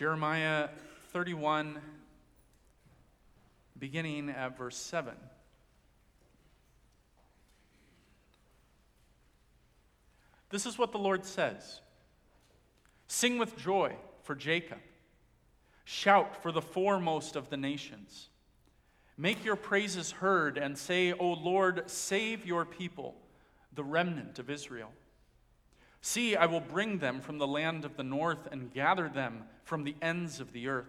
Jeremiah 31, beginning at verse 7. This is what the Lord says Sing with joy for Jacob, shout for the foremost of the nations. Make your praises heard and say, O Lord, save your people, the remnant of Israel. See, I will bring them from the land of the north and gather them from the ends of the earth.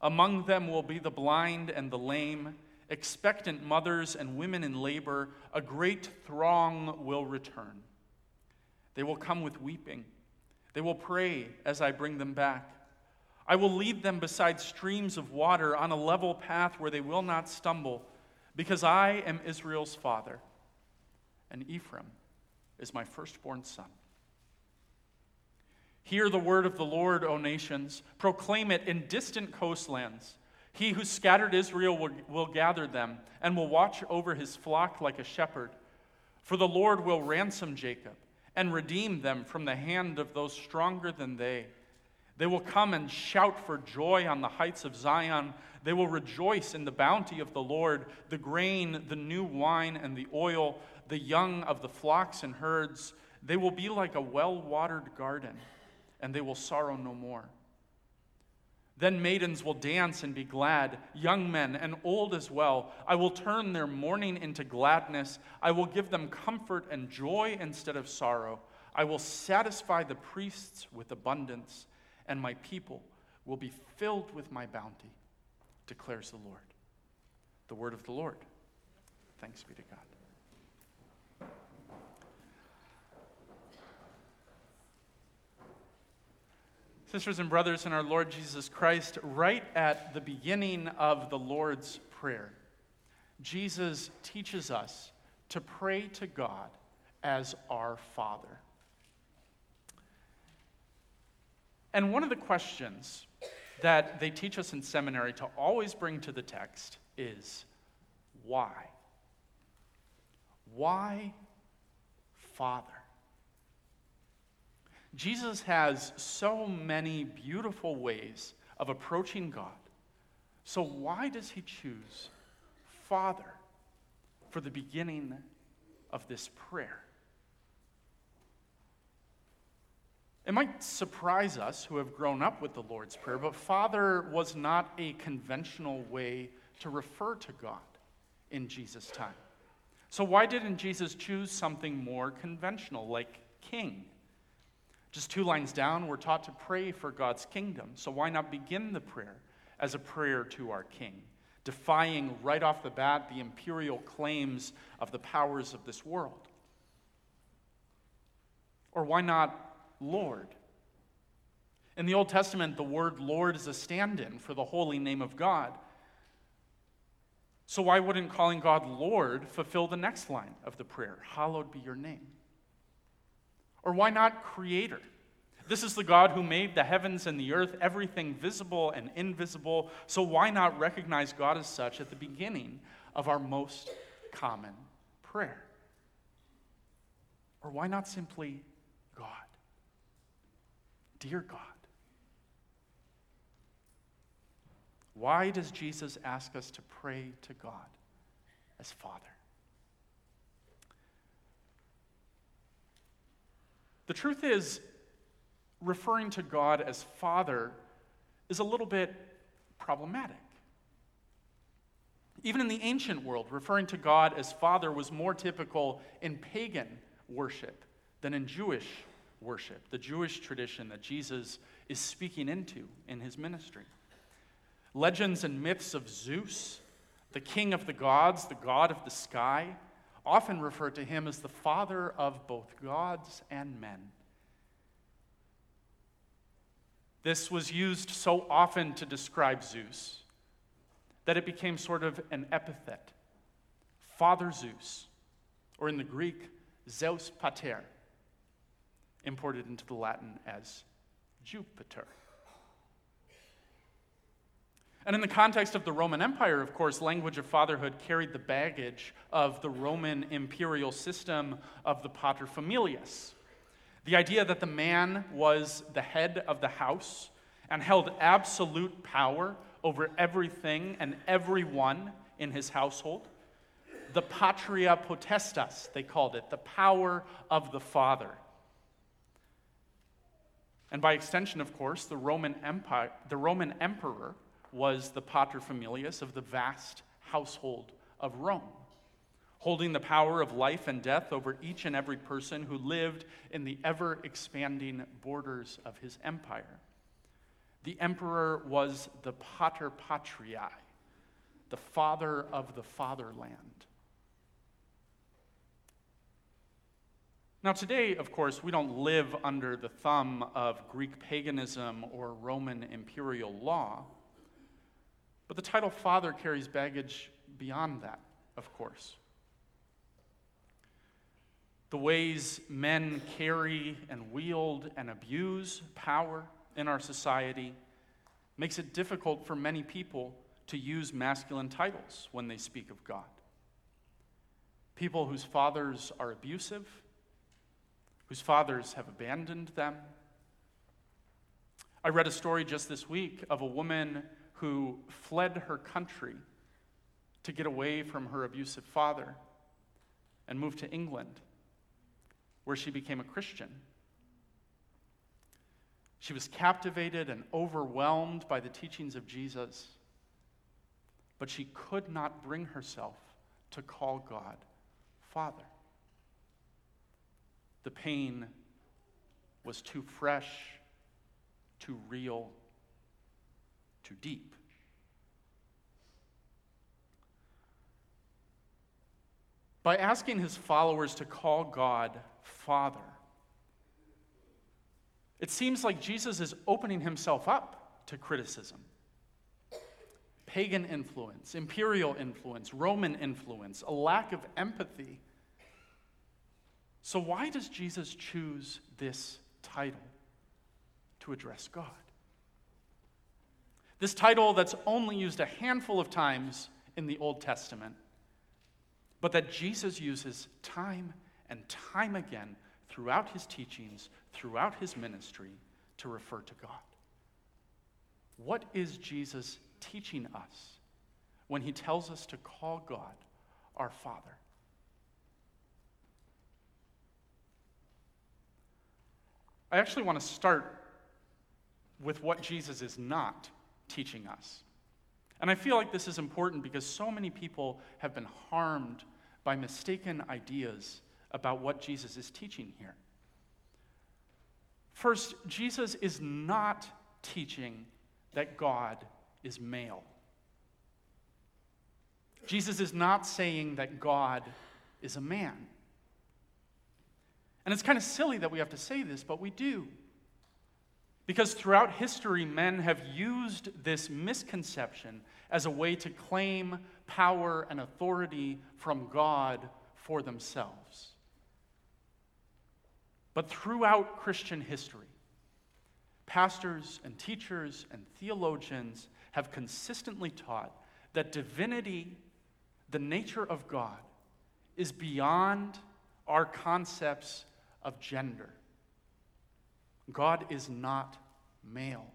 Among them will be the blind and the lame, expectant mothers and women in labor. A great throng will return. They will come with weeping. They will pray as I bring them back. I will lead them beside streams of water on a level path where they will not stumble, because I am Israel's father, and Ephraim is my firstborn son. Hear the word of the Lord, O nations. Proclaim it in distant coastlands. He who scattered Israel will, will, gather them and will watch over his flock like a shepherd. For the Lord will ransom Jacob and redeem them from the hand of those stronger than they. They will come and shout for joy on the heights of Zion. They will rejoice in the bounty of the Lord, the grain, the new wine, and the oil, the young of the flocks and herds. They will be like a well watered garden and they will sorrow no more. Then maidens will dance and be glad, young men and old as well. I will turn their mourning into gladness. I will give them comfort and joy instead of sorrow. I will satisfy the priests with abundance, and my people will be filled with my bounty, declares the Lord. The word of the Lord. Thanks be to God. Sisters and brothers in our Lord Jesus Christ, right at the beginning of the Lord's Prayer, Jesus teaches us to pray to God as our Father. And one of the questions that they teach us in seminary to always bring to the text is why? Why Father? Jesus has so many beautiful ways of approaching God. So, why does he choose Father for the beginning of this prayer? It might surprise us who have grown up with the Lord's Prayer, but Father was not a conventional way to refer to God in Jesus' time. So, why didn't Jesus choose something more conventional, like King? Just two lines down, we're taught to pray for God's kingdom. So why not begin the prayer as a prayer to our King, defying right off the bat the imperial claims of the powers of this world? Or why not Lord? In the Old Testament, the word Lord is a stand in for the holy name of God. So, why wouldn't calling God Lord fulfill the next line of the prayer? Hallowed be your name. Or why not creator? This is the God who made the heavens and the earth, everything visible and invisible. So why not recognize God as such at the beginning of our most common prayer? Or why not simply God? Dear God. Why does Jesus ask us to pray to God as Father? The truth is, referring to God as Father is a little bit problematic. Even in the ancient world, referring to God as Father was more typical in pagan worship than in Jewish worship, the Jewish tradition that Jesus is speaking into in his ministry. Legends and myths of Zeus, the king of the gods, the god of the sky, often refer to him as the father of both gods and men. This was used so often to describe Zeus that it became sort of an epithet. Father Zeus, or in the Greek, Zeus Pater, imported into the Latin as Jupiter. And in the context of the Roman Empire, of course, language of fatherhood carried the baggage of the Roman imperial system of the paterfamilias. The idea that the man was the head of the house and held absolute power over everything and everyone in his household. The patria potestas, they called it, the power of the Father. And by extension, of course, the Roman, Empire, the Roman emperor was the paterfamilias of the vast household of Rome, holding the power of life and death over each and every person who lived in the ever expanding borders of his empire. The emperor was the pater patriae, the father of the fatherland. Now, today, of course, we don't live under the thumb of Greek paganism or Roman imperial law. But the title father carries baggage beyond that, of course. The ways men carry and wield and abuse power in our society makes it difficult for many people to use masculine titles when they speak of God. People whose fathers are abusive, whose fathers have abandoned them. I read a story just this week of a woman who fled her country to get away from her abusive father and moved to England, where she became a Christian. She was captivated and overwhelmed by the teachings of Jesus, but she could not bring herself to call God Father. The pain was too fresh, too real, too deep. By asking his followers to call God Father, it seems like Jesus is opening himself up to criticism. Pagan influence, imperial influence, Roman influence, a lack of empathy. So, why does Jesus choose this title to address God? This title that's only used a handful of times in the Old Testament, but that Jesus uses time and time again throughout his teachings, throughout his ministry, to refer to God. What is Jesus teaching us when he tells us to call God our Father? I actually want to start with what Jesus is not teaching us. And I feel like this is important because so many people have been harmed by mistaken ideas about what Jesus is teaching here. First, Jesus is not teaching that God is male. Jesus is not saying that God is a man. And it's kind of silly that we have to say this, but we do. Because throughout history, men have used this misconception as a way to claim power and authority from God for themselves. But throughout Christian history, pastors and teachers and theologians have consistently taught that divinity, the nature of God, is beyond our concepts of gender. God is not male.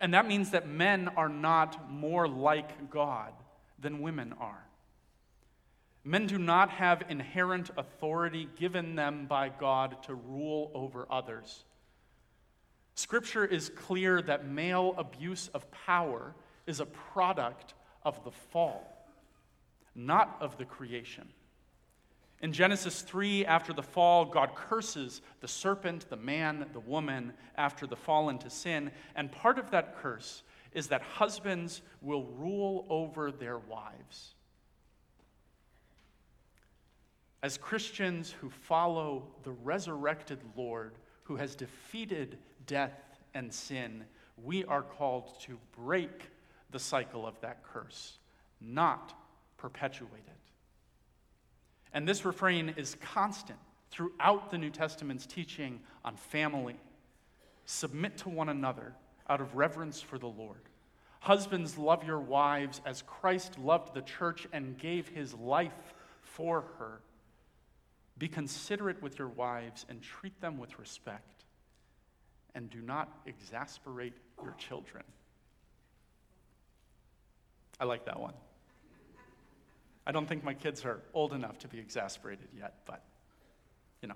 And that means that men are not more like God than women are. Men do not have inherent authority given them by God to rule over others. Scripture is clear that male abuse of power is a product of the fall, not of the creation. In Genesis 3, after the fall, God curses the serpent, the man, the woman after the fall into sin. And part of that curse is that husbands will rule over their wives. As Christians who follow the resurrected Lord who has defeated death and sin, we are called to break the cycle of that curse, not perpetuate it. And this refrain is constant throughout the New Testament's teaching on family. Submit to one another out of reverence for the Lord. Husbands, love your wives as Christ loved the church and gave his life for her. Be considerate with your wives and treat them with respect. and do not exasperate your children. I like that one. I don't think my kids are old enough to be exasperated yet, but you know.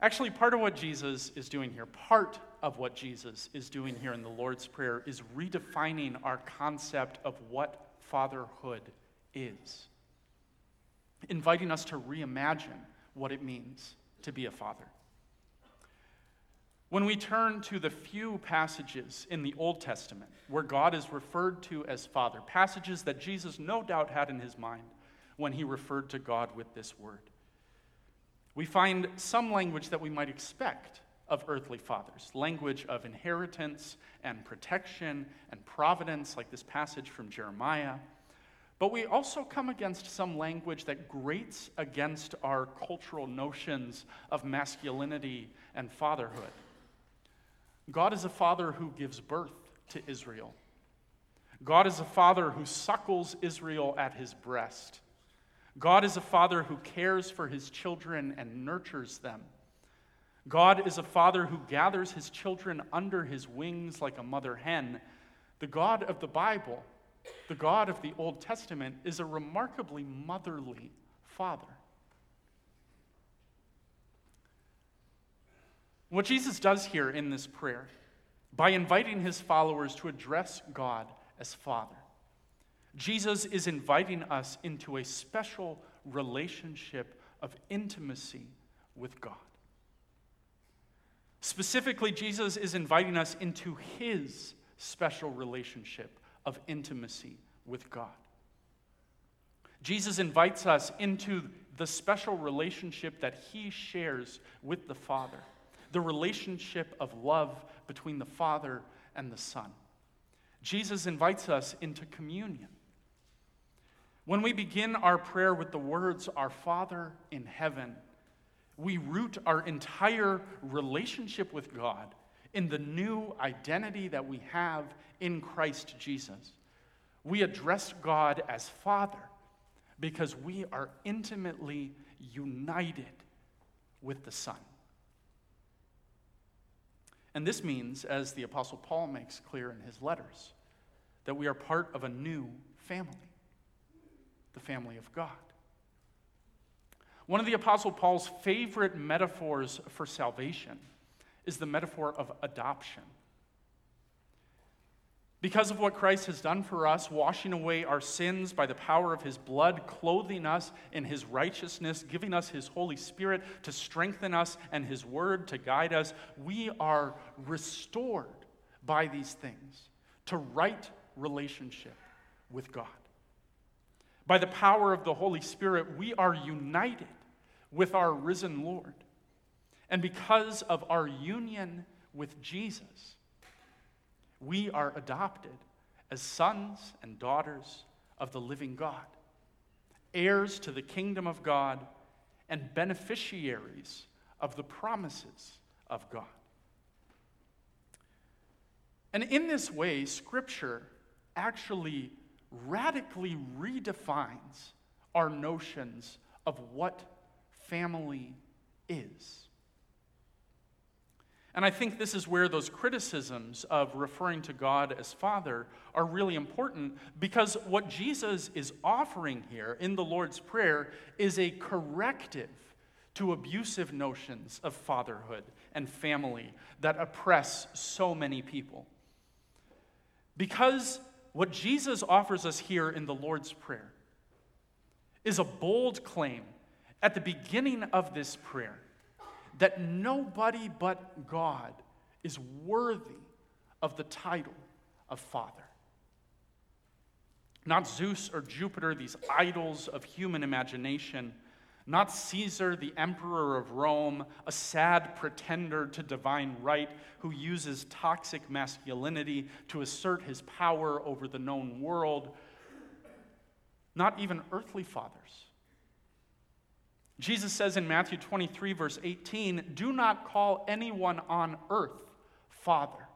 Actually, part of what Jesus is doing here, part of what Jesus is doing here in the Lord's Prayer is redefining our concept of what fatherhood is, inviting us to reimagine what it means to be a father. When we turn to the few passages in the Old Testament where God is referred to as Father, passages that Jesus no doubt had in his mind when he referred to God with this word, we find some language that we might expect of earthly fathers language of inheritance and protection and providence, like this passage from Jeremiah. But we also come against some language that grates against our cultural notions of masculinity and fatherhood. God is a father who gives birth to Israel. God is a father who suckles Israel at his breast. God is a father who cares for his children and nurtures them. God is a father who gathers his children under his wings like a mother hen. The God of the Bible, the God of the Old Testament, is a remarkably motherly father. What Jesus does here in this prayer, by inviting his followers to address God as Father, Jesus is inviting us into a special relationship of intimacy with God. Specifically, Jesus is inviting us into his special relationship of intimacy with God. Jesus invites us into the special relationship that he shares with the Father the relationship of love between the Father and the Son. Jesus invites us into communion. When we begin our prayer with the words, Our Father in heaven, we root our entire relationship with God in the new identity that we have in Christ Jesus. We address God as Father because we are intimately united with the Son. And this means, as the Apostle Paul makes clear in his letters, that we are part of a new family, the family of God. One of the Apostle Paul's favorite metaphors for salvation is the metaphor of adoption. Because of what Christ has done for us, washing away our sins by the power of his blood, clothing us in his righteousness, giving us his Holy Spirit to strengthen us, and his word to guide us, we are restored by these things to right relationship with God. By the power of the Holy Spirit, we are united with our risen Lord. And because of our union with Jesus, we are adopted as sons and daughters of the living God, heirs to the kingdom of God, and beneficiaries of the promises of God. And in this way, Scripture actually radically redefines our notions of what family is. And I think this is where those criticisms of referring to God as Father are really important because what Jesus is offering here in the Lord's Prayer is a corrective to abusive notions of fatherhood and family that oppress so many people. Because what Jesus offers us here in the Lord's Prayer is a bold claim at the beginning of this prayer that nobody but God is worthy of the title of Father. Not Zeus or Jupiter, these idols of human imagination. Not Caesar, the emperor of Rome, a sad pretender to divine right who uses toxic masculinity to assert his power over the known world. Not even earthly fathers Jesus says in Matthew 23, verse 18, Do not call anyone on earth Father,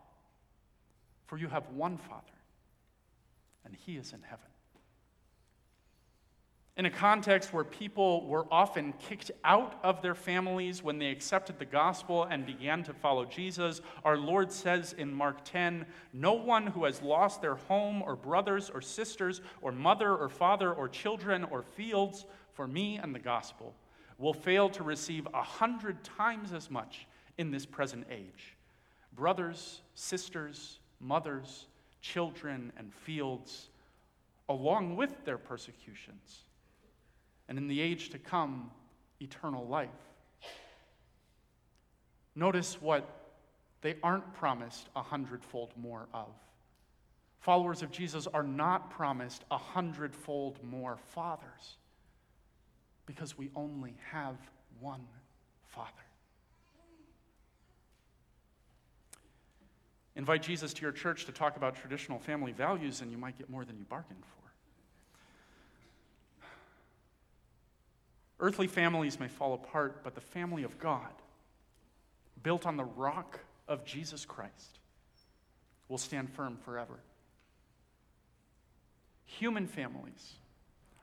for you have one Father, and he is in heaven. in a context where people were often kicked out of their families when they accepted the gospel and began to follow Jesus, our Lord says in Mark 10 No one who has lost their home or brothers or sisters or mother or father or children or fields for me and the gospel will fail to receive a hundred times as much in this present age. Brothers, sisters, mothers, children, and fields, along with their persecutions and in the age to come, eternal life. Notice what they aren't promised a hundredfold more of. Followers of Jesus are not promised a hundredfold more fathers because we only have one Father. Invite Jesus to your church to talk about traditional family values, and you might get more than you bargained for. Earthly families may fall apart, but the family of God, built on the rock of Jesus Christ, will stand firm forever. Human families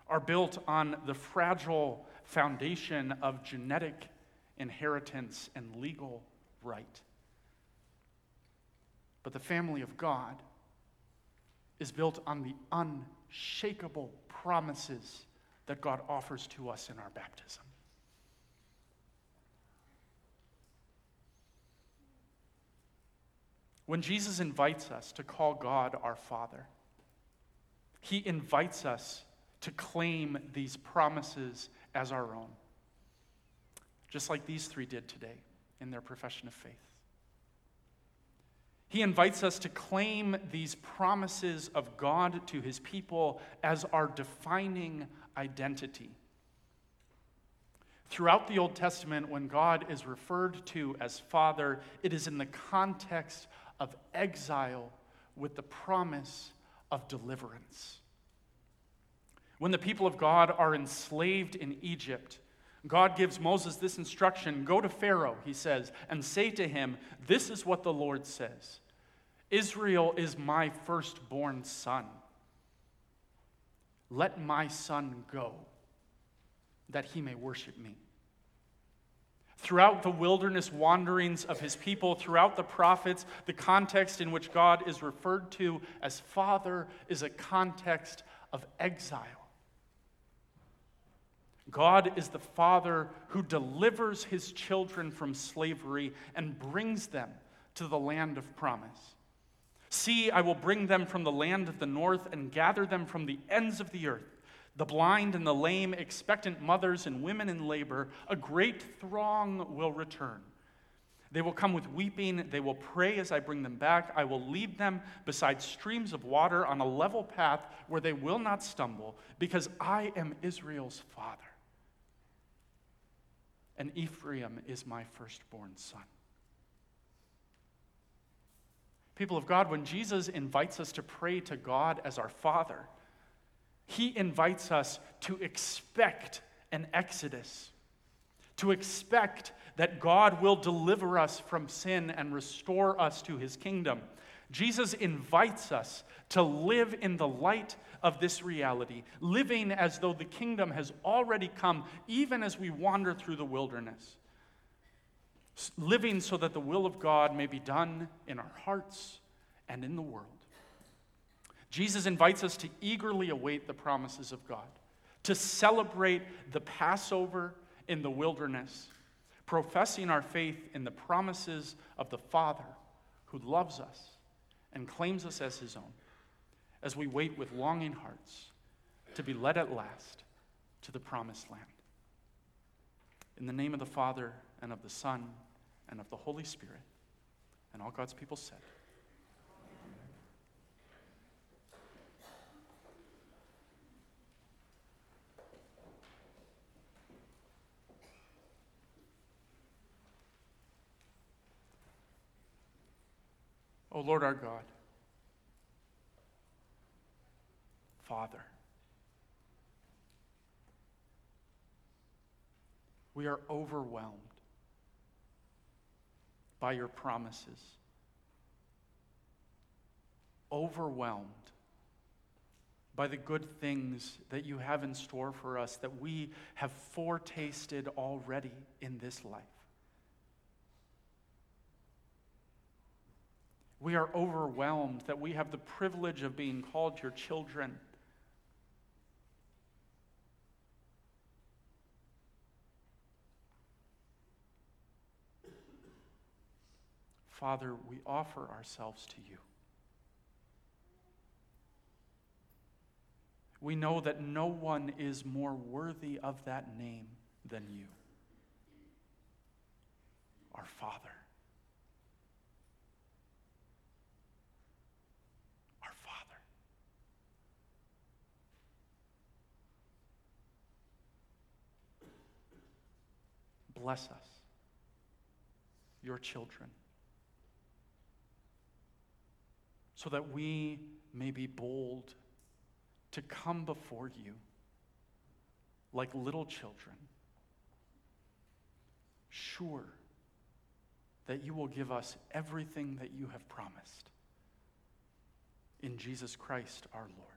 are built on the fragile foundation of genetic inheritance and legal right. But the family of God is built on the unshakable promises that God offers to us in our baptism. When Jesus invites us to call God our Father, he invites us to claim these promises as our own, just like these three did today in their profession of faith. He invites us to claim these promises of God to his people as our defining identity. Throughout the Old Testament, when God is referred to as Father, it is in the context of exile with the promise of deliverance. When the people of God are enslaved in Egypt, God gives Moses this instruction Go to Pharaoh, he says, and say to him, This is what the Lord says Israel is my firstborn son. Let my son go, that he may worship me. Throughout the wilderness wanderings of his people, throughout the prophets, the context in which God is referred to as Father is a context of exile. God is the Father who delivers his children from slavery and brings them to the land of promise. See, I will bring them from the land of the north and gather them from the ends of the earth. The blind and the lame, expectant mothers and women in labor, a great throng will return. They will come with weeping. They will pray as I bring them back. I will lead them beside streams of water on a level path where they will not stumble, because I am Israel's father. And Ephraim is my firstborn son. People of God, when Jesus invites us to pray to God as our Father, he invites us to expect an exodus, to expect that God will deliver us from sin and restore us to his kingdom. Jesus invites us to live in the light of this reality, living as though the kingdom has already come, even as we wander through the wilderness living so that the will of God may be done in our hearts and in the world. Jesus invites us to eagerly await the promises of God, to celebrate the Passover in the wilderness, professing our faith in the promises of the Father who loves us and claims us as his own, as we wait with longing hearts to be led at last to the promised land. In the name of the Father, and of the Son, and of the Holy Spirit. And all God's people said, O Lord our God, Father, we are overwhelmed by your promises. Overwhelmed by the good things that you have in store for us that we have foretasted already in this life. We are overwhelmed that we have the privilege of being called your children. Father, we offer ourselves to you. We know that no one is more worthy of that name than you, our Father. Our Father. Bless us, your children, so that we may be bold to come before you like little children, sure that you will give us everything that you have promised. In Jesus Christ our Lord.